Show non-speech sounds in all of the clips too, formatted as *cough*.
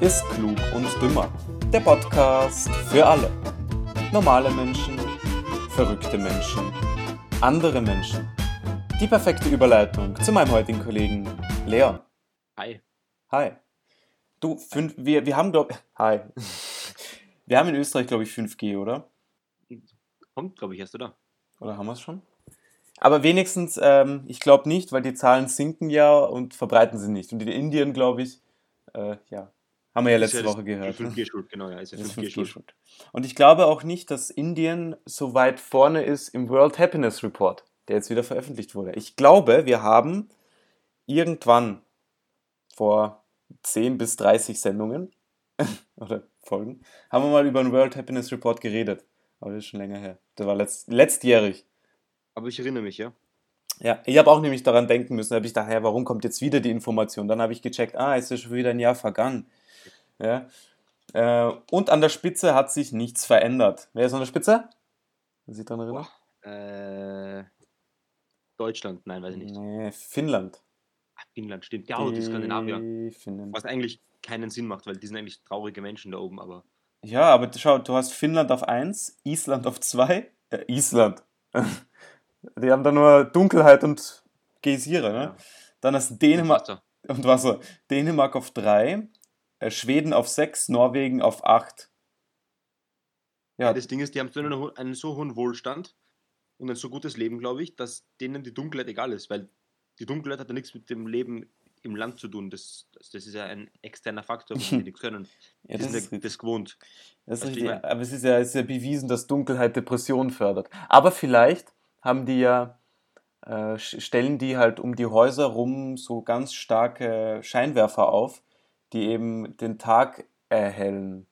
ist Klug und Dümmer. Der Podcast für alle. Normale Menschen, verrückte Menschen, andere Menschen. Die perfekte Überleitung zu meinem heutigen Kollegen Leon. Hi. Hi. Du, fünf, wir, wir haben, glaube Hi. Wir haben in Österreich, glaube ich, 5G, oder? Kommt, glaube ich, erst, oder? Oder haben wir es schon? Aber wenigstens, ähm, ich glaube nicht, weil die Zahlen sinken ja und verbreiten sie nicht. Und in Indien, glaube ich, äh, ja, haben wir ja letzte Ist ja Woche gehört. Die 5G-Schuld, genau, ja, ist ja Das ist 5G-Schuld. 5G-Schuld. Und ich glaube auch nicht, dass Indien so weit vorne ist im World Happiness Report, der jetzt wieder veröffentlicht wurde. Ich glaube, wir haben irgendwann vor 10 bis 30 Sendungen *laughs* oder Folgen, haben wir mal über den World Happiness Report geredet. Aber das ist schon länger her. Das war letzt, letztjährig. Aber ich erinnere mich, ja. Ja, ich habe auch nämlich daran denken müssen. Da habe ich gedacht, ja, warum kommt jetzt wieder die Information? Dann habe ich gecheckt, ah, es ist schon wieder ein Jahr vergangen. Ja. Äh, und an der Spitze hat sich nichts verändert. Wer ist an der Spitze? Sich daran erinnert? Äh, Deutschland, nein, weiß ich nicht. Nee, Finnland. Ach, Finnland, stimmt. Ja, und die Skandinavier. Die Finnen. Was eigentlich keinen Sinn macht, weil die sind eigentlich traurige Menschen da oben, aber Ja, aber schau, du hast Finnland auf 1, Island auf 2. Äh, Island. *laughs* Die haben da nur Dunkelheit und Geysire, ne? Ja. Dann hast Dänemark Wasser. und Wasser. Dänemark auf 3, äh, Schweden auf 6, Norwegen auf 8. Ja, Das Ding ist, die haben so einen, einen so hohen Wohlstand und ein so gutes Leben, glaube ich, dass denen die Dunkelheit egal ist, weil die Dunkelheit hat ja nichts mit dem Leben im Land zu tun. Das, das, das ist ja ein externer Faktor, wo die *laughs* nichts können. ja Die das, sind ist, ja das gewohnt. das ist richtig. Aber es ist, ja, es ist ja bewiesen, dass Dunkelheit Depressionen fördert. Aber vielleicht haben die ja, äh, stellen die halt um die Häuser rum so ganz starke Scheinwerfer auf, die eben den Tag erhellen.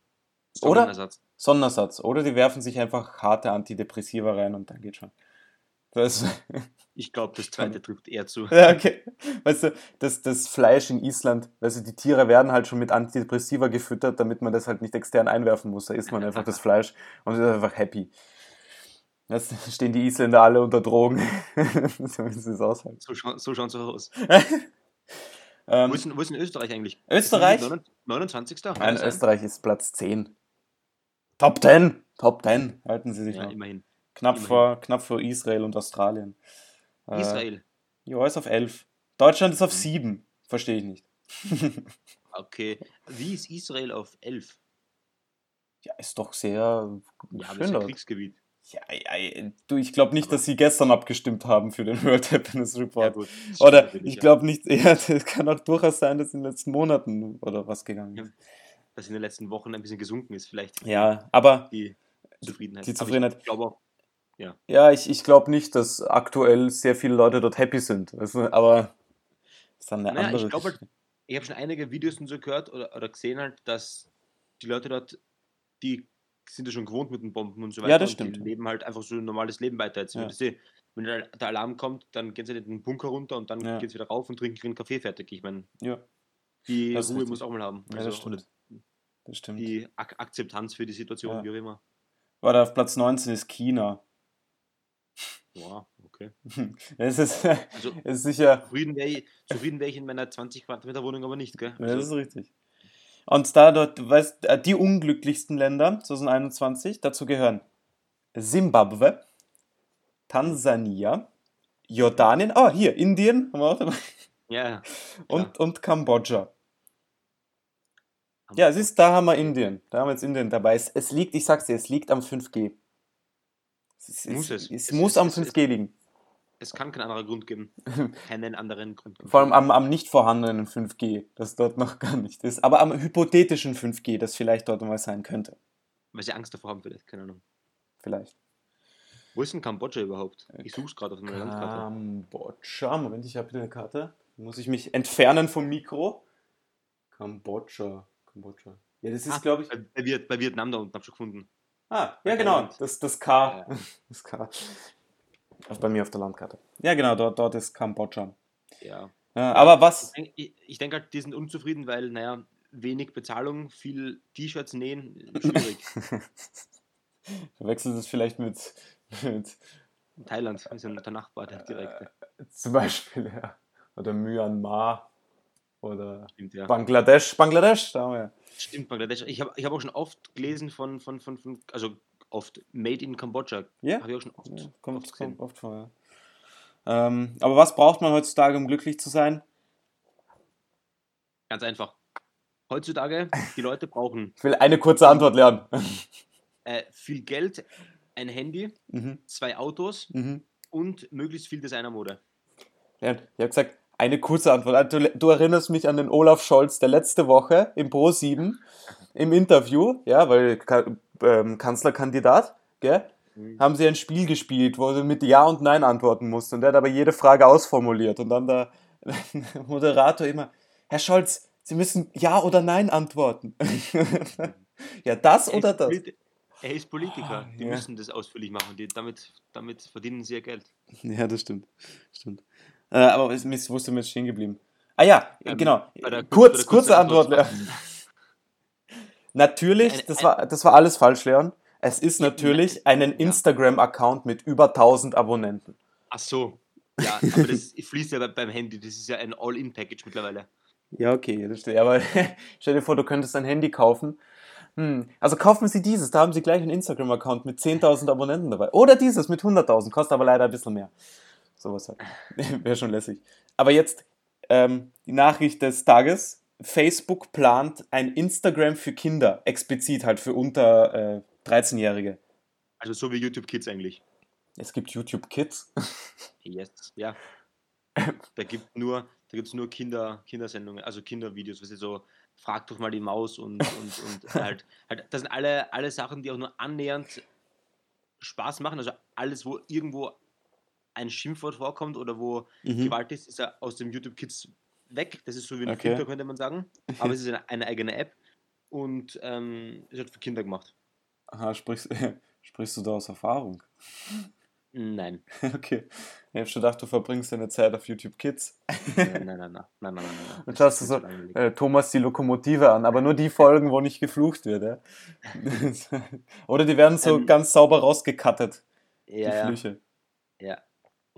Oder? Sonnenersatz. Sonnersatz. Oder die werfen sich einfach harte Antidepressiva rein und dann geht schon. Das, *laughs* Ich glaube, das zweite trifft eher zu. ja, okay. Weißt du, das, das Fleisch in Island, du, die Tiere werden halt schon mit Antidepressiva gefüttert, damit man das halt nicht extern einwerfen muss. Da isst man einfach das Fleisch und ist einfach happy. Jetzt stehen die Isländer alle unter Drogen. *laughs* so wie sie es aushalten. So, scha so schauen sie aus. *laughs* Ähm, Wo ist, denn, wo ist denn Österreich eigentlich? Österreich? Ist das 29. Kann Nein? Österreich ist Platz 10. Top 10! Top 10 halten sie sich Ja, noch. immerhin. Knapp immerhin. vor, knapp vor Israel und Australien. Äh, Israel. Ja, ist auf 11. Deutschland ist auf 7. Verstehe ich nicht. *laughs* Okay. Wie ist Israel auf 11? Ja, ist doch sehr Ja, schön ist ein dort. Kriegsgebiet. Ja, ja, du, ich glaube nicht, Aber- dass sie gestern abgestimmt haben für den *laughs* World Happiness Ja, Report. gut. das stimmt oder ich ja. glaube nicht, *laughs* ja, das kann auch durchaus sein, dass in den letzten Monaten oder was gegangen ist. Dass in den letzten Wochen ein bisschen gesunken ist, vielleicht. Ja, aber Die Zufriedenheit. Die Aber Zufriedenheit. Ich glaube auch, ja, ich, ich glaube nicht, dass aktuell sehr viele Leute dort happy sind. Also, aber das ist dann eine Naja, ich andere halt, Geschichte. ich habe schon einige Videos und so gehört oder, oder gesehen halt, dass die Leute dort, die sind ja schon gewohnt mit den Bomben und so weiter. Ja, das und stimmt. Die leben halt einfach so ein normales Leben weiter. Jetzt, Ja. wenn, sie, wenn der, Alarm kommt, dann gehen sie in den Bunker runter und dann Ja. geht es wieder rauf und trinken ihren Kaffee fertig. Ich meine, Ja, die Das ist Ruhe muss auch mal haben. ja, das Also, stimmt. Das stimmt. die Ak Akzeptanz für die Situation, Ja. wie auch immer. Warte, auf Platz 19 ist China. Wow, okay. *laughs* Es ist, Also es ist sicher zufrieden wäre ich, zufrieden wär ich in meiner 20 Quadratmeter Wohnung aber nicht, gell? Ja, das ist Also, richtig. Und da dort, weißt, äh, die unglücklichsten Länder 2021, dazu gehören Simbabwe, Tansania, Jordanien, oh, hier, Indien, haben wir auch dabei, ja, *laughs* und, und Kambodscha. Ja, siehst, da haben wir Indien. Da haben wir jetzt Indien dabei. Es, es liegt, ich sag's dir, es liegt am 5G. Es, Muss es, es. es Es- muss es- am es- 5G liegen. Es kann keinen anderen Grund geben. *laughs* Keinen anderen Grund geben. Vor allem am, am nicht vorhandenen 5G, das dort noch gar nicht ist. Aber am hypothetischen 5G, das vielleicht dort mal sein könnte. Weil sie Angst davor haben, vielleicht, keine Ahnung. Vielleicht. Wo ist denn Kambodscha überhaupt? Ich suche es gerade auf meiner Landkarte. Kambodscha. Moment, ich habe hier eine Karte. Muss ich mich entfernen vom Mikro? Kambodscha. Kambodscha. Ja, das ist, Ah, glaube ich. Bei, bei, Viet- bei Vietnam da unten, hab ich schon gefunden. Ah, ja, genau. Das, das K. Ja. *laughs* Das K. Auf- Bei mir auf der Landkarte. Ja, genau, dort, dort ist Kambodscha. Ja. Ja, aber was? Ich, ich, ich denke halt, die sind unzufrieden, weil, naja, wenig Bezahlung, viel T-Shirts nähen, schwierig. *laughs* Verwechselt es vielleicht mit, mit Thailand ist ja der Nachbar, der direkte. zum Beispiel, ja. Oder Myanmar oder Stimmt, ja. Bangladesch. Bangladesch, da haben wir. Stimmt, Bangladesch. Ich habe ich hab auch schon oft gelesen von, von, von, von also oft Made in Kambodscha. Ja. Habe ich auch schon oft, Ja, oft kommt, gesehen. kommt oft vor, ja. Ähm, aber was braucht man heutzutage, um glücklich zu sein? Ganz einfach. Heutzutage, die Leute brauchen Ich will eine kurze Antwort lernen. *laughs* äh, viel Geld, ein Handy, mhm, zwei Autos mhm. und möglichst viel Designermode. Ja, ich habe gesagt, eine kurze Antwort. Du, du erinnerst mich an den Olaf Scholz, der letzte Woche im Pro 7 im Interview, ja, weil ähm, Kanzlerkandidat, gell, Mhm. haben sie ein Spiel gespielt, wo du mit Ja und Nein antworten musst. Und der hat aber jede Frage ausformuliert. Und dann der *laughs* Moderator immer, Herr Scholz, Sie müssen Ja oder Nein antworten. *laughs* ja, das Er oder das? Er ist Politiker, Ah, die ja. müssen das ausführlich machen. Die, damit, damit verdienen sie ja Geld. Ja, das stimmt. stimmt. Äh, aber es ist, wo ist denn jetzt stehen geblieben? Ah ja, Ähm, genau. Kurz, kurze kurzen Antwort. Antwort. Leon. *laughs* Natürlich, Ein- das ein- war, das war alles falsch, Leon. Es ist natürlich einen ja. Instagram-Account mit über 1000 Abonnenten. Ach so. Ja, aber das *laughs* fließt ja bei- beim Handy. Das ist ja ein All-In-Package mittlerweile. Ja, okay, das stimmt. Aber *laughs* stell dir vor, du könntest ein Handy kaufen. Hm. Also kaufen Sie dieses, da haben Sie gleich einen Instagram-Account mit 10.000 Abonnenten dabei. Oder dieses mit 100.000, kostet aber leider ein bisschen mehr. Sowas halt. *laughs* Wäre schon lässig. Aber jetzt ähm, die Nachricht des Tages. Facebook plant ein Instagram für Kinder, explizit halt für unter äh, 13-Jährige. Also so wie YouTube Kids eigentlich. Es gibt YouTube Kids. *laughs* Yes, ja. Da gibt nur, da gibt's nur Kinder, Kindersendungen, also Kindervideos, was so, frag doch mal die Maus und, und, und *laughs* halt, halt, das sind alle, alle Sachen, die auch nur annähernd Spaß machen. Also alles, wo irgendwo ein Schimpfwort vorkommt oder wo Mhm. Gewalt ist, ist ja aus dem YouTube Kids weg. Das ist so wie ein Okay. Filter, könnte man sagen. Aber es *laughs* ist eine, eine eigene App und ähm, ist halt für Kinder gemacht. Aha, sprichst, *laughs* sprichst du da aus Erfahrung? Nein. *laughs* Okay. Ich hab schon gedacht, du verbringst deine Zeit auf YouTube Kids. Nein, nein, nein, nein, nein, nein, nein, schaust ist du so, äh, Thomas die Lokomotive an, aber nur die Folgen, wo nicht geflucht wird. Ja? Oder die werden so Ähm, ganz sauber rausgekattet, die Ja, ja, Flüche. ja.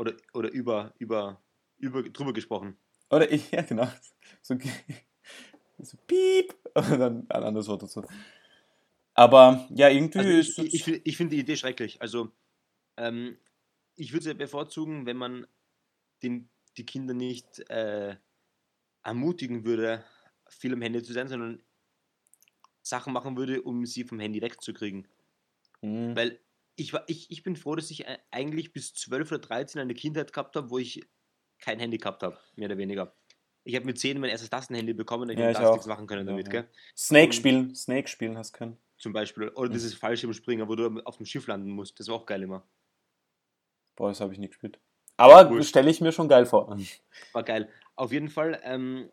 Oder, oder über, über, über, drüber gesprochen. Oder ich, ja genau. *laughs* So, so piep *laughs* und dann ein anderes Wort dazu. Aber ja, irgendwie Also ist ich, ich, ich, ich finde die Idee schrecklich. Also ähm, ich würde es ja bevorzugen, wenn man den, die Kinder nicht äh, ermutigen würde, viel am Handy zu sein, sondern Sachen machen würde, um sie vom Handy wegzukriegen. Hm, Weil ich, war, ich, ich bin froh, dass ich äh, eigentlich bis 12 oder 13 eine Kindheit gehabt habe, wo ich kein Handy gehabt habe, mehr oder weniger. Ich habe mit 10 mein erstes Tastenhandy bekommen und ich Ja, habe nichts machen können Ja, damit, ja. gell? Snake und- spielen, Snake spielen hast können. Zum Beispiel. Oder Mhm. dieses Fallschirmspringen, wo du auf dem Schiff landen musst. Das war auch geil immer. Boah, das habe ich nie gespielt. Aber Cool. stelle ich mir schon geil vor. *laughs* War geil. Auf jeden Fall ähm,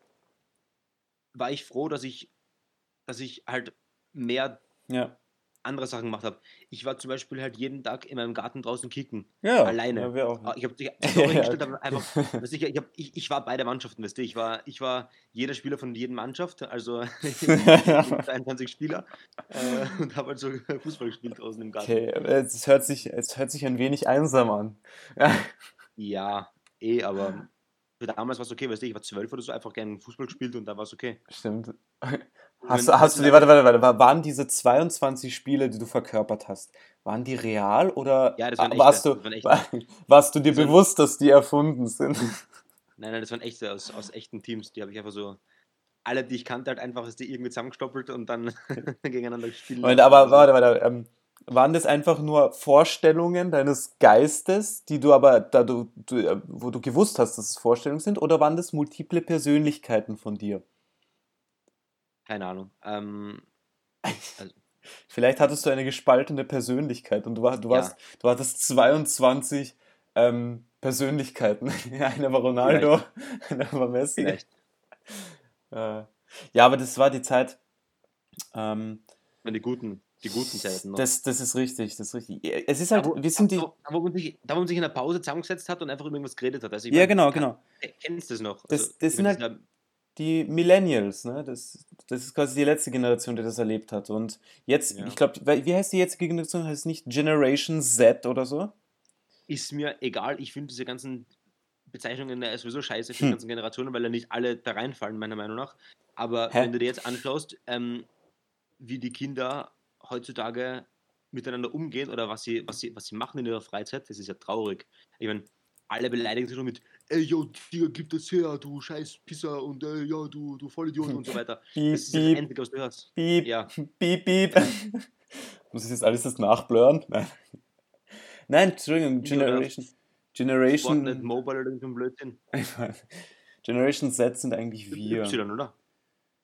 war ich froh, dass ich, dass ich halt mehr Ja. Andere Sachen gemacht habe. Ich war zum Beispiel halt jeden Tag in meinem Garten draußen kicken. Ja, Alleine. Ja, wir auch. Ah, Ich habe *laughs* Ja, Tore ja. hingestellt, aber einfach, ich, ich, hab, ich, ich war bei der Mannschaften, weißt du, ich war, ich war jeder Spieler von jeder Mannschaft, also *laughs* *laughs* 22 Spieler äh, und habe halt so Fußball gespielt draußen im Garten. Okay, es hört sich, es hört sich ein wenig einsam an. Ja. Eh, aber damals war es okay, weißt du, ich war zwölf oder so, einfach gerne Fußball gespielt und da war es okay. Stimmt. Hast, hast du warte, warte, warte, wa- waren diese 22 Spiele, die du verkörpert hast, waren die real oder Ja, das waren ah, warst, echte, du, das waren echte. war, *laughs* warst du dir Das waren- bewusst, dass die erfunden sind? *laughs* Nein, nein, das waren echte aus, aus echten Teams. Die habe ich einfach so. Alle, die ich kannte, halt einfach ist die irgendwie zusammengestoppelt und dann *laughs* gegeneinander gespielt. Moment, aber warte, warte, ähm, waren das einfach nur Vorstellungen deines Geistes, die du aber, da du, du, äh, wo du gewusst hast, dass es Vorstellungen sind, oder waren das multiple Persönlichkeiten von dir? Keine Ahnung. Ähm, *laughs* Vielleicht hattest du eine gespaltene Persönlichkeit und du, war, du, Ja. warst, du hattest 22 ähm, Persönlichkeiten. *laughs* Ja, eine war Ronaldo, *laughs* eine war Messi. vielleicht. Äh, ja, aber das war die Zeit. Ähm, die guten, die guten Zeiten noch. das, das ist richtig, das ist richtig. Es ist da, halt, wo, wir sind die. da, wo man sich, da, wo man sich in der Pause zusammengesetzt hat und einfach über irgendwas geredet hat. Also ich Ja, mein, genau, genau. Kennst du das noch? Das- Also, das sind halt- Die Millennials, ne? Das, das ist quasi die letzte Generation, die das erlebt hat. Und jetzt, Ja. ich glaube, wie heißt die jetzige Generation? Heißt es nicht Generation Z oder so? ist mir egal. Ich finde diese ganzen Bezeichnungen sowieso scheiße für die Hm. ganzen Generationen, weil ja nicht alle da reinfallen, meiner Meinung nach. Aber Hä? wenn du dir jetzt anschaust, ähm, wie die Kinder heutzutage miteinander umgehen oder was sie, was, sie, was sie machen in ihrer Freizeit, das ist ja traurig. Ich meine, alle beleidigen sich schon mit, ey, yo, Digga, gib das her, du scheiß Pisser und ey, ja, du, du Vollidiot und so weiter. *laughs* Piep, Das ist das piep, Einzige, was du hörst. piep, Ja. piep, piep. *laughs* Muss ich jetzt alles das nachblurren? Nein. Nein, Entschuldigung, Generation. Generation. Mobile oder so ein Blödsinn. *laughs* Generation Z sind eigentlich wir. Y, oder?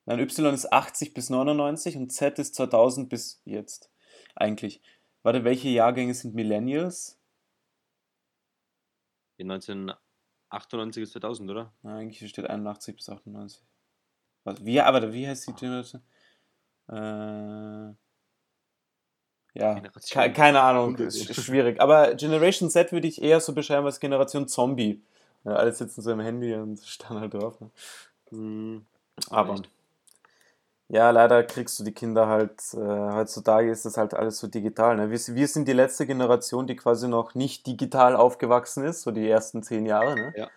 Nein, Y ist 80 bis 99 und Z ist 2000 bis jetzt. Eigentlich. Warte, welche Jahrgänge sind Millennials? Die 1998 bis 2000, oder? Na, eigentlich steht 81 bis 98. Was, wie, aber wie heißt die Generation? Äh, ja, Generation. ke keine Ahnung, ist sch- schwierig. Aber Generation Z würde ich eher so beschreiben als Generation Zombie. Ja, alle sitzen so im Handy und *laughs* starren halt drauf. Ne? Hm, Aber echt. Ja, leider kriegst du die Kinder halt, äh, heutzutage ist das halt alles so digital. Ne? Wir, wir sind die letzte Generation, die quasi noch nicht digital aufgewachsen ist, so die ersten zehn Jahre. Ne? Ja.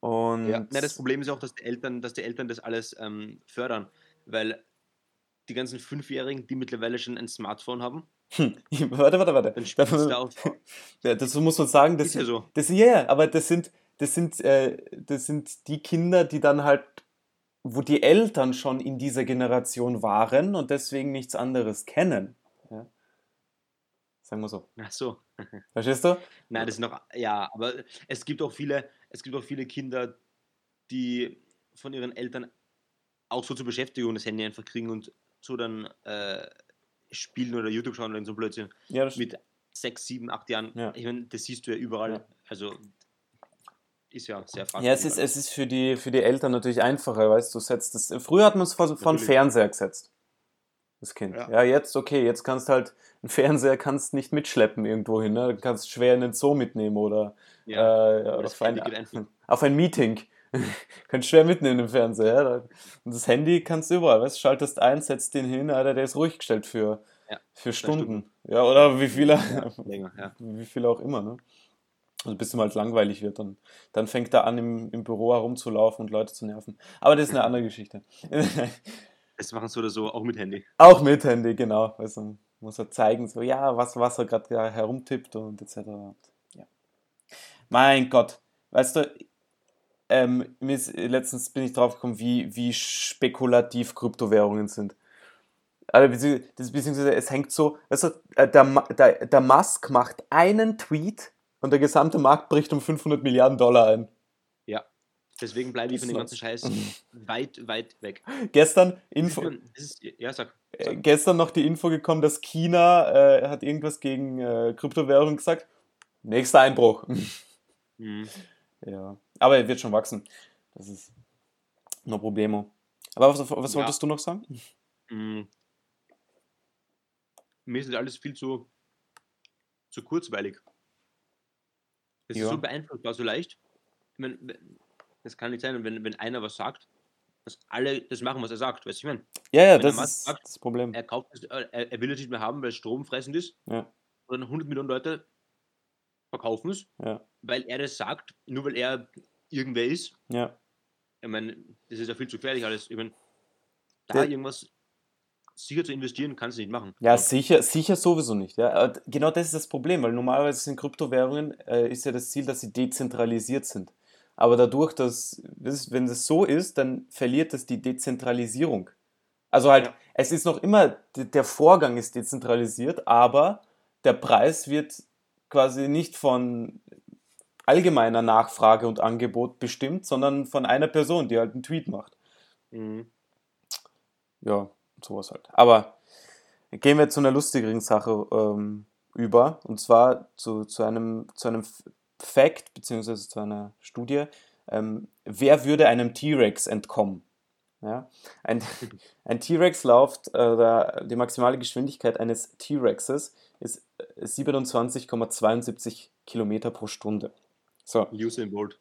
Und Ja, ne, das Problem ist auch, dass die Eltern, dass die Eltern das alles ähm, fördern, weil die ganzen Fünfjährigen, die mittlerweile schon ein Smartphone haben, Hm, *laughs* warte, warte, warte. dann du auf. *laughs* Ja, das muss man sagen, das Ist ja so. Das, ja, ja, aber das sind, das sind, äh, das sind die Kinder, die dann halt, wo die Eltern schon in dieser Generation waren und deswegen nichts anderes kennen. Ja. Sagen wir so. Ach so. *laughs* Verstehst du? Nein, das ist noch, ja, aber es gibt auch viele, es gibt auch viele Kinder, die von ihren Eltern auch so zur Beschäftigung das Handy einfach kriegen und so dann äh, spielen oder YouTube schauen oder so Blödsinn. Ja, Mit sechs, sieben, acht Jahren. Ja. Ich meine, das siehst du ja überall. Ja. Also ist ja sehr Ja, es ist, es ist für die, für die Eltern natürlich einfacher, weißt du, setzt das, früher hat man es den Natürlich. Fernseher gesetzt, das Kind. Ja. Ja. jetzt, okay, jetzt kannst halt, einen Fernseher kannst nicht mitschleppen irgendwo hin, ne? Du kannst schwer in den Zoo mitnehmen oder ja. äh, das auf, ein, auf ein Meeting. *laughs* kannst schwer mitnehmen im Fernseher. Ja? Und das Handy kannst du überall, weißt du, schaltest ein, setzt den hin, Alter, der ist ruhig gestellt für, für Stunden. Ja, oder wie viele, wie viele auch immer, ne? Also bis ihm halt langweilig wird, dann, dann fängt er an, im, im Büro herumzulaufen und Leute zu nerven. Aber das ist eine andere Geschichte. *laughs* Das machen so oder so auch mit Handy. Auch mit Handy, genau. Also muss er zeigen, so, ja, was, was er gerade herumtippt und etc. Ja. Mein Gott, weißt du, ähm, ist, letztens bin ich drauf gekommen, wie, wie spekulativ Kryptowährungen sind. Also, bezieh- das- beziehungsweise es hängt so, weißt du, äh, der, der, der Musk macht einen Tweet und der gesamte Markt bricht um 500 Milliarden Dollar ein. Ja. Deswegen bleibe ich von dem ganzen Scheiß weit, weit weg. Gestern, Info, ist, ja, sag. äh, sag. gestern noch die Info gekommen, dass China äh, hat irgendwas gegen äh, Kryptowährungen gesagt. Nächster Einbruch. *laughs* Mhm. ja, aber er wird schon wachsen. Das ist no problemo. Aber was, was Ja. wolltest du noch sagen? Mhm. Mir ist das alles viel zu, zu kurzweilig. Das Ja. ist so beeinflussbar, so leicht. Ich mein, wenn- das kann nicht sein, wenn, wenn einer was sagt, dass alle das machen, was er sagt. Weißt du, ich meine, Ja, ja, das ist sagt, das Problem. er kauft es, äh, er, er will es nicht mehr haben, weil es stromfressend ist. Ja, Und dann 100 Millionen Leute verkaufen es, ja, weil er das sagt, nur weil er irgendwer ist. ja. Ich meine, das ist ja viel zu gefährlich alles. Ich meine, da Der- irgendwas sicher zu investieren, kannst du nicht machen. Ja, Also, sicher, sicher sowieso nicht. Ja. Aber genau das ist das Problem, weil normalerweise sind Kryptowährungen, äh, ist ja das Ziel, dass sie dezentralisiert sind. Aber dadurch, dass, das- wenn das so ist, dann verliert das die Dezentralisierung. Also halt, Ja. es ist noch immer, der Vorgang ist dezentralisiert, aber der Preis wird quasi nicht von allgemeiner Nachfrage und Angebot bestimmt, sondern von einer Person, die halt einen Tweet macht. mhm. Ja, sowas halt. Aber gehen wir zu einer lustigeren Sache ähm, über, und zwar zu, zu einem, zu einem Fact, beziehungsweise zu einer Studie. Ähm, wer würde einem T-Rex entkommen? Ja? Ein, *laughs* ein T-Rex läuft, äh, die maximale Geschwindigkeit eines T-Rexes ist äh, 27,72 Kilometer pro Stunde. So. Usain Bolt.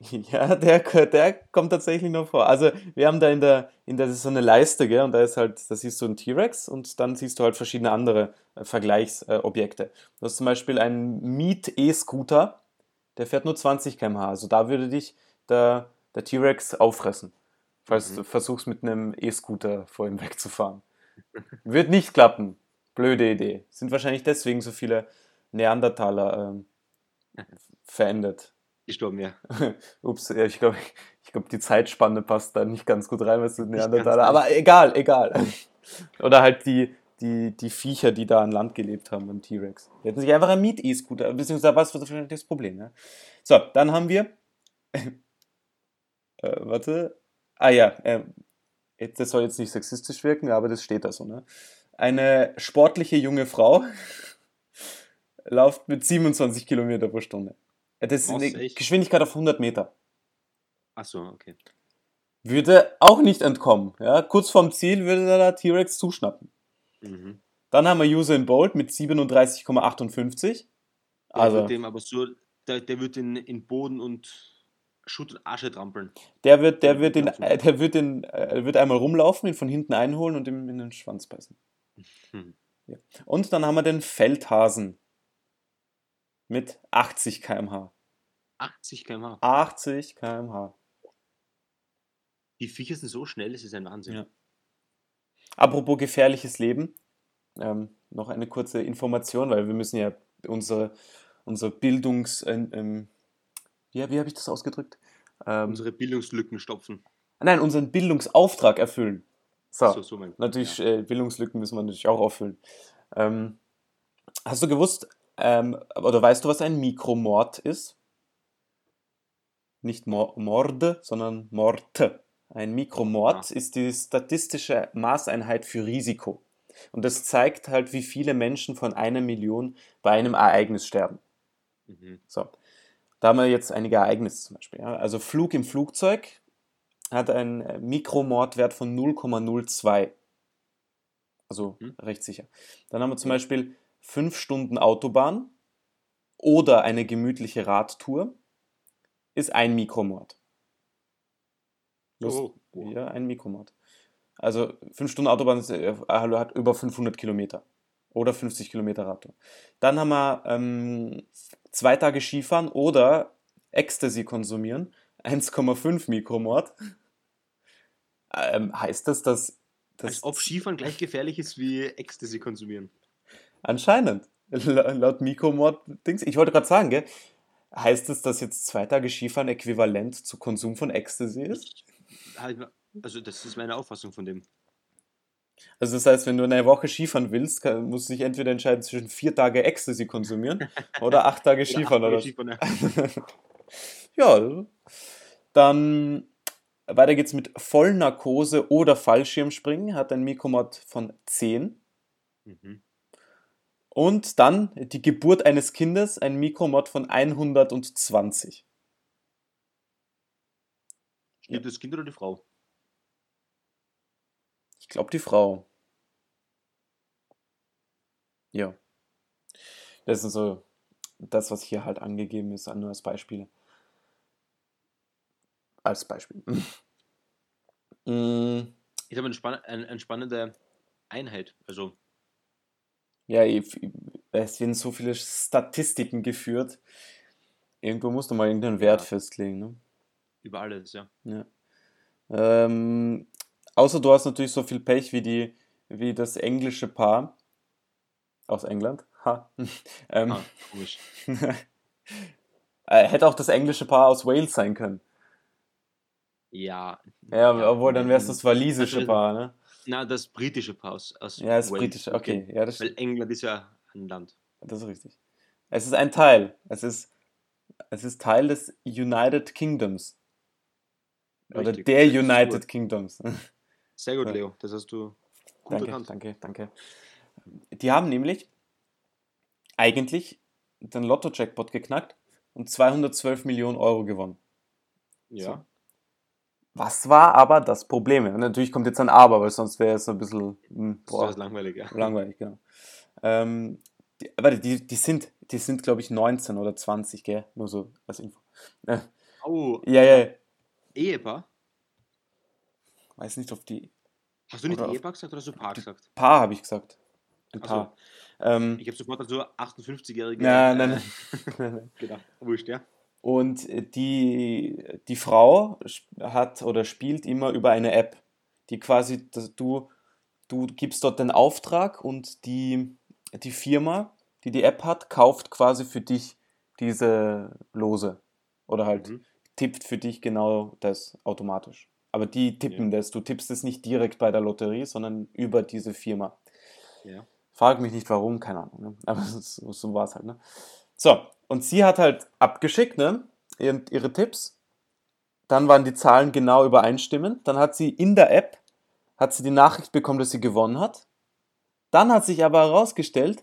*laughs* Ja, der, der kommt tatsächlich noch vor. Also wir haben da in der, in der das ist so eine Leiste, gell, und da ist halt, da siehst du einen T-Rex und dann siehst du halt verschiedene andere äh, Vergleichsobjekte. Du hast zum Beispiel einen Miet E-Scooter, der fährt nur 20 km/h. Also da würde dich der, der T-Rex auffressen, falls Mhm. du versuchst, mit einem E-Scooter vor ihm wegzufahren. Wird nicht klappen. Blöde Idee. Sind wahrscheinlich deswegen so viele Neandertaler ähm, *laughs* verändert. Gestorben, *laughs* ja. Ups, ja, ich glaube, ich glaub, die Zeitspanne passt da nicht ganz gut rein, was du Neandertaler. Aber egal, egal. *laughs* Oder halt die, die, die Viecher, die da an Land gelebt haben beim T-Rex. Die hätten sich einfach ein Miet-E-Scooter, beziehungsweise was war das Problem, ja? So, dann haben wir. *laughs* äh, warte. Ah ja, jetzt- das soll jetzt nicht sexistisch wirken, aber das steht da so, ne? Eine sportliche junge Frau läuft mit 27 Kilometer pro Stunde. Das ist eine echt? Geschwindigkeit auf 100 Meter. Achso, okay. Würde auch nicht entkommen. Ja? Kurz vorm Ziel würde der T-Rex zuschnappen. Mhm. Dann haben wir Usain Bolt mit 37,58. Der Also, wird dem aber so, der, der wird in, in Boden und Schutt und Asche trampeln. der wird, der wird, den, äh, der wird, den, äh, wird einmal rumlaufen, ihn von hinten einholen und ihm in den Schwanz beißen. Hm. Ja. Und dann haben wir den Feldhasen mit 80 km/h. 80 km/h. 80 km/h. Die Viecher sind so schnell, es ist ein Wahnsinn. Ja. Apropos gefährliches Leben, ähm, noch eine kurze Information, weil wir müssen ja unsere, unsere Bildungs... Ähm, ähm, wie wie habe ich das ausgedrückt? Ähm, Unsere Bildungslücken stopfen. nein, unseren Bildungsauftrag erfüllen. So, So, so natürlich, Ja. äh, Bildungslücken müssen wir natürlich auch auffüllen. Ähm, hast du gewusst, ähm, oder weißt du, was ein Mikromord ist? Nicht Mor Morde, sondern Morte. Ein Mikromord Ah. ist die statistische Maßeinheit für Risiko. Und das zeigt halt, wie viele Menschen von einer Million bei einem Ereignis sterben. Mhm. So, da haben wir jetzt einige Ereignisse zum Beispiel. Ja. Also Flug im Flugzeug hat einen äh, Mikromordwert von 0,02. Also Hm. recht sicher. Dann haben wir zum Beispiel 5 Stunden Autobahn oder eine gemütliche Radtour ist ein Mikromord. Lust- Oh. Ja, ein Mikromord. Also 5 Stunden Autobahn ist, äh, hat über 500 Kilometer oder 50 Kilometer Radtour. Dann haben wir ähm, zwei Tage Skifahren oder Ecstasy konsumieren, 1,5 Mikromord. Ähm, heißt das, dass das Als ob Skifahren gleich gefährlich ist wie Ecstasy konsumieren. Anscheinend la- laut Mikromord Dings, ich wollte gerade sagen, gell, heißt es, dass jetzt zwei Tage Skifahren äquivalent zu Konsum von Ecstasy ist? Halt, also das ist meine Auffassung von dem. Also das heißt, wenn du eine Woche Skifahren willst, kann, musst du dich entweder entscheiden zwischen vier Tage Ecstasy konsumieren *laughs* oder acht Tage Skifahren. Oder Skifahren, ja, *laughs* ja. dann weiter geht's mit Vollnarkose oder Fallschirmspringen, hat ein Mikromod von 10. Mhm. Und dann die Geburt eines Kindes, ein Mikromod von 120. Stirbt das Kind oder die Frau? Ich glaube, die Frau. Ja. Das ist so das, was hier halt angegeben ist, nur als Beispiele. Als Beispiel. *laughs* Mm, Ist aber eine, spann ein, eine spannende Einheit. Also, Ja, ich- es werden so viele Statistiken geführt. Irgendwo musst du mal irgendeinen Wert Ja. festlegen. Ne? über alles, ja. Ja. Ähm, außer du hast natürlich so viel Pech wie die, wie das englische Paar aus England. Ha. *laughs* ähm, Ah, komisch. *laughs* äh, hätte auch das englische Paar aus Wales sein können. Ja. Ja, obwohl dann wäre es das walisische Also, Paar, ne? Na, das britische Paar aus, Ja, das Wales. britische, okay. Ja, das, Weil England ist ja ein Land. das ist richtig. Es ist ein Teil. Es ist, es ist Teil des United Kingdoms. Oder Richtig. der Das ist United. Kingdoms. *laughs* Sehr gut. Leo. Das hast du gut Danke, erkannt. danke, danke. Die haben nämlich eigentlich den Lotto-Jackpot geknackt und 212 Millionen Euro gewonnen. Ja. Was war aber das Problem? Und natürlich kommt jetzt ein Aber, weil sonst wäre es ein bisschen hm, Das boah, ist langweilig, ja. langweilig, genau. Ähm, die, warte, die, die sind, die sind glaube ich 19 oder 20, gell? Nur so als Info. Äh, Oh, ja, ja, Ehepaar? weiß nicht, ob die Hast du nicht Ehepaar gesagt oder hast du Paar gesagt? Paar habe ich gesagt. Ein Ach so. Paar. Ähm, Ich habe sofort an so 58-jährige nein, nein, nein. gedacht. Wurscht, ja. Und die, die Frau hat oder spielt immer über eine App, die quasi, du, du gibst dort den Auftrag und die, die Firma, die die App hat, kauft quasi für dich diese Lose. Oder halt mhm. tippt für dich genau das automatisch. Aber die tippen ja. das. Du tippst es nicht direkt bei der Lotterie, sondern über diese Firma. Ja. Frag mich nicht warum, keine Ahnung. Ne? *laughs* Aber so, so war es halt. Ne? So, und sie hat halt abgeschickt, ne? Ihre, Tipps. Dann waren die Zahlen genau übereinstimmend. Dann hat sie in der App hat sie die Nachricht bekommen, dass sie gewonnen hat. Dann hat sich aber herausgestellt,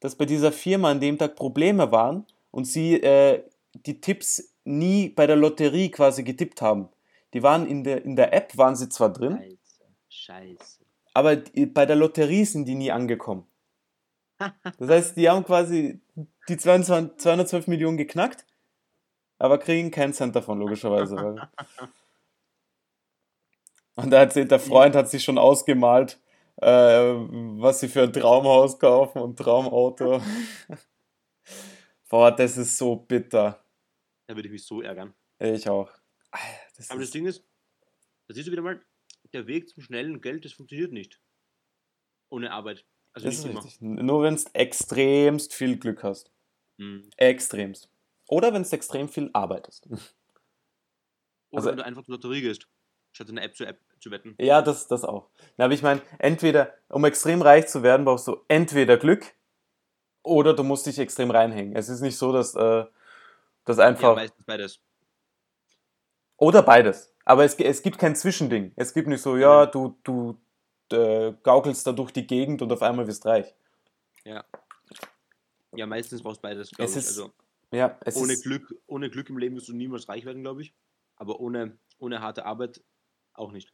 dass bei dieser Firma an dem Tag Probleme waren und sie äh, die Tipps nie bei der Lotterie quasi getippt haben. Die waren in der, in der App, waren sie zwar drin, Scheiße, Scheiße. aber bei der Lotterie sind die nie angekommen. Das heißt, die haben quasi die 22, 212 Millionen geknackt, aber kriegen keinen Cent davon, logischerweise. *laughs* Und da hat sie, der Freund hat sich schon ausgemalt, äh, was sie für ein Traumhaus kaufen und Traumauto. Boah, das ist so bitter. Da würde ich mich so ärgern. Ich auch. Das Aber das Ding ist, da siehst du wieder mal, der Weg zum schnellen Geld, das funktioniert nicht. Ohne Arbeit. Also das ist richtig. Nur wenn du extremst viel Glück hast. Mhm. Extremst. Oder wenn du extrem viel arbeitest. *laughs* Oder also, wenn du einfach zur Lotterie gehst, statt eine App zu App zu wetten. Ja, das, das auch. aber ich meine, entweder, um extrem reich zu werden, brauchst du entweder Glück oder du musst dich extrem reinhängen. Es ist nicht so, dass äh, das einfach. Ja, meistens beides. Oder beides. Aber es, es gibt kein Zwischending. Es gibt nicht so, ja, du, du äh, gaukelst da durch die Gegend und auf einmal wirst reich. Ja. Ja, meistens brauchst du beides, glaube ich. Ist, also, ja, ohne, Glück, ohne Glück im Leben wirst du niemals reich werden, glaube ich. Aber ohne, ohne harte Arbeit auch nicht.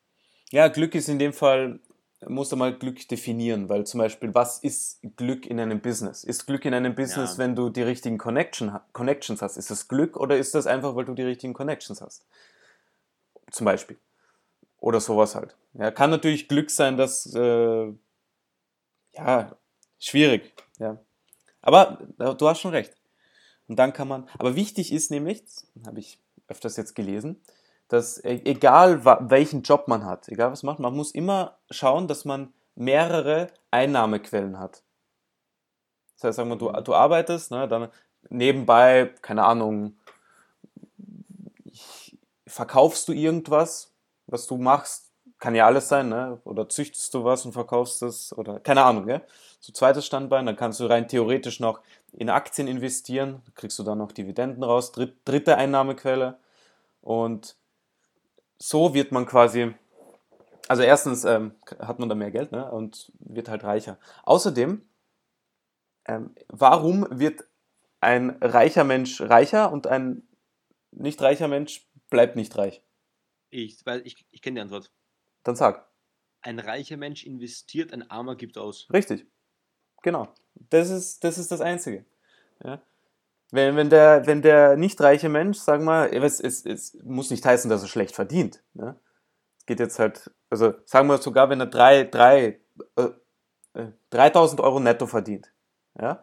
Ja, Glück ist in dem Fall, musst du mal Glück definieren, weil zum Beispiel, was ist Glück in einem Business? Ist Glück in einem Business, ja. wenn du die richtigen Connection, Connections hast? Ist das Glück oder ist das einfach, weil du die richtigen Connections hast? Zum Beispiel. Oder sowas halt. Ja, kann natürlich Glück sein, dass, äh, ja, schwierig, ja. Aber du hast schon recht. Und dann kann man, aber wichtig ist nämlich, habe ich öfters jetzt gelesen, dass e, egal welchen Job man hat, egal was man macht, man muss immer schauen, dass man mehrere Einnahmequellen hat. Das heißt, sagen wir, du, du arbeitest, ne, dann nebenbei, keine Ahnung, verkaufst du irgendwas, was du machst, kann ja alles sein, ne? oder züchtest du was und verkaufst es, oder keine Ahnung, gell? so zweites Standbein, dann kannst du rein theoretisch noch in Aktien investieren, kriegst du dann noch Dividenden raus, dritte Einnahmequelle und so wird man quasi, also erstens ähm, hat man da mehr Geld ne, und wird halt reicher. Außerdem, ähm, warum wird ein reicher Mensch reicher und ein nicht reicher Mensch bleibt nicht reich? Ich, ich, ich kenne die Antwort. Dann sag. Ein reicher Mensch investiert, ein armer gibt aus. Richtig. Genau. Das ist das, ist das Einzige. Ja? Wenn, wenn, der, wenn der nicht reiche Mensch, sagen wir, es, es, es muss nicht heißen, dass er schlecht verdient. Ne? Es geht jetzt halt, also sagen wir sogar, wenn er drei, drei, äh, 3000 äh, Euro netto verdient. Ja?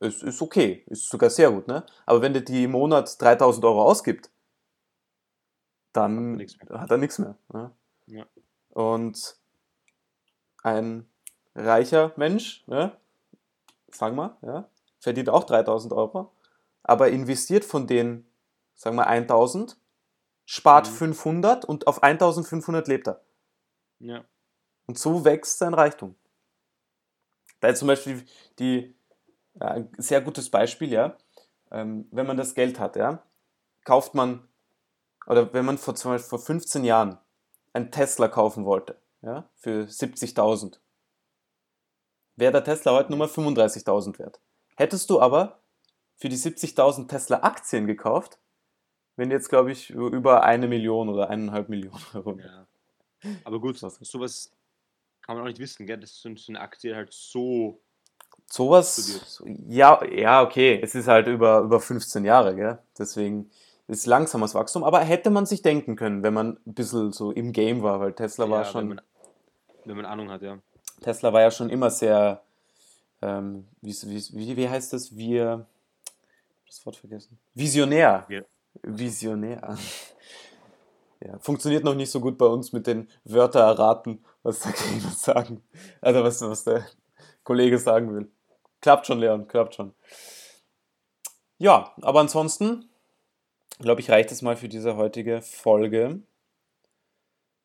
Es ist okay, ist sogar sehr gut. Ne? Aber wenn der die im Monat 3000 Euro ausgibt, dann hat er nichts mehr. Ne? Ja. Und ein reicher Mensch, ne? sagen wir, ja, verdient auch 3000 Euro aber investiert von den, sagen wir 1000, spart mhm. 500 und auf 1500 lebt er. Ja. Und so wächst sein Reichtum. Da ist zum Beispiel die, ja, ein sehr gutes Beispiel, ja, ähm, wenn man das Geld hat, ja, kauft man, oder wenn man vor, zum Beispiel vor 15 Jahren einen Tesla kaufen wollte, ja, für 70.000, wäre der Tesla heute nur mal 35.000 wert. Hättest du aber für die 70.000 Tesla Aktien gekauft, wenn jetzt, glaube ich, über eine Million oder eineinhalb Millionen *laughs* Euro. Ja. Aber gut, sowas kann man auch nicht wissen, gell? dass so eine Aktie halt so. Sowas, ja, ja, okay, es ist halt über, über 15 Jahre, gell? deswegen ist langsames Wachstum, aber hätte man sich denken können, wenn man ein bisschen so im Game war, weil Tesla ja, war schon. Wenn man, wenn man Ahnung hat, ja. Tesla war ja schon immer sehr, ähm, wie, wie, wie heißt das, wir, das Wort vergessen. Visionär. Wir, Visionär. Ja, funktioniert noch nicht so gut bei uns mit den Wörter erraten, was der *laughs* Gegner sagen. Also was, was der Kollege sagen will. Klappt schon, Leon, klappt schon. Ja, aber ansonsten, glaube ich, reicht es mal für diese heutige Folge.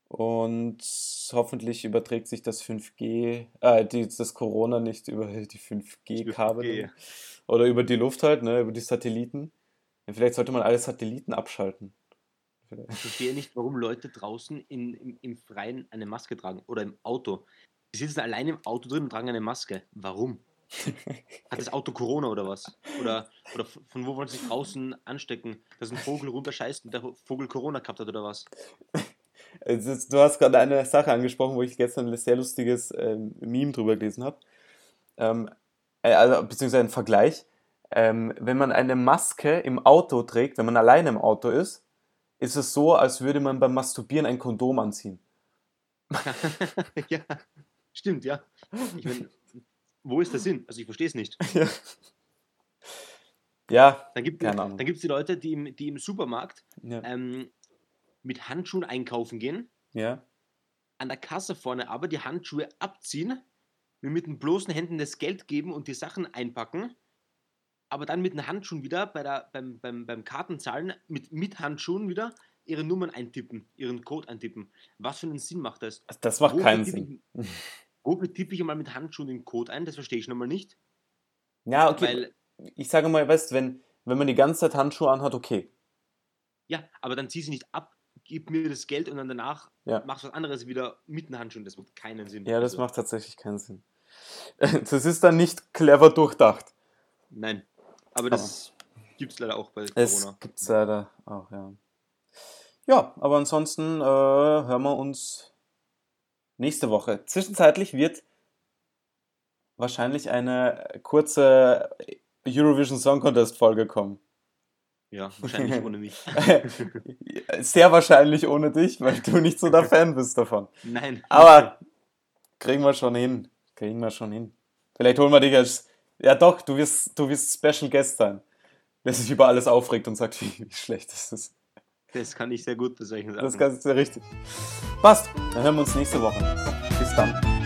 Und hoffentlich überträgt sich das 5G, äh, die, das Corona nicht über die 5G-Kabel 5G. oder über die Luft halt, ne, über die Satelliten. Ja, vielleicht sollte man alle Satelliten abschalten. Ich verstehe nicht, warum Leute draußen in, im, im Freien eine Maske tragen oder im Auto. Die sitzen allein im Auto drin und tragen eine Maske. Warum? Hat das Auto Corona oder was? Oder, oder von wo wollen sie sich draußen anstecken, dass ein Vogel runterscheißt und der Vogel Corona gehabt hat oder was? Ist, du hast gerade eine Sache angesprochen, wo ich gestern ein sehr lustiges ähm, Meme drüber gelesen habe. Ähm, äh, also, beziehungsweise ein Vergleich. Ähm, wenn man eine Maske im Auto trägt, wenn man alleine im Auto ist, ist es so, als würde man beim Masturbieren ein Kondom anziehen. *laughs* ja, stimmt, ja. Ich mein, wo ist der Sinn? Also ich verstehe es nicht. *laughs* Ja, Dann gibt es die Leute, die im, die im Supermarkt ja, ähm, mit Handschuhen einkaufen gehen, ja. an der Kasse vorne aber die Handschuhe abziehen, mir mit den bloßen Händen das Geld geben und die Sachen einpacken, aber dann mit den Handschuhen wieder bei der, beim, beim, beim Kartenzahlen mit, mit Handschuhen wieder ihre Nummern eintippen, ihren Code eintippen. Was für einen Sinn macht das? Das macht Wofür keinen Sinn. Ich, *laughs* wofür tippe ich einmal mit Handschuhen den Code ein? Das verstehe ich nochmal nicht. Ja, okay. Weil, ich sage mal, weißt wenn, wenn man die ganze Zeit Handschuhe anhat, okay. ja, aber dann zieh sie nicht ab, gib mir das Geld und dann danach Ja. machst du was anderes wieder mit den Handschuhen. Das macht keinen Sinn. Ja, das Also, macht tatsächlich keinen Sinn. *laughs* Das ist dann nicht clever durchdacht. Nein, aber das gibt es leider auch bei Es Corona. gibt's leider auch, ja. Ja, aber ansonsten äh, hören wir uns nächste Woche. Zwischenzeitlich wird wahrscheinlich eine kurze Eurovision Song Contest Folge kommen. Ja, wahrscheinlich ohne mich. *laughs* Sehr wahrscheinlich ohne dich, weil du nicht so der Fan bist davon. Nein. Aber kriegen wir schon hin. Kriegen wir schon hin. Vielleicht holen wir dich als. Ja doch, du wirst, du wirst Special Guest sein. Der sich über alles aufregt und sagt, wie, *laughs* wie schlecht das ist. Das kann ich sehr gut Sachen. Das ist ganz sehr richtig. Passt. Dann hören wir uns nächste Woche. Bis dann.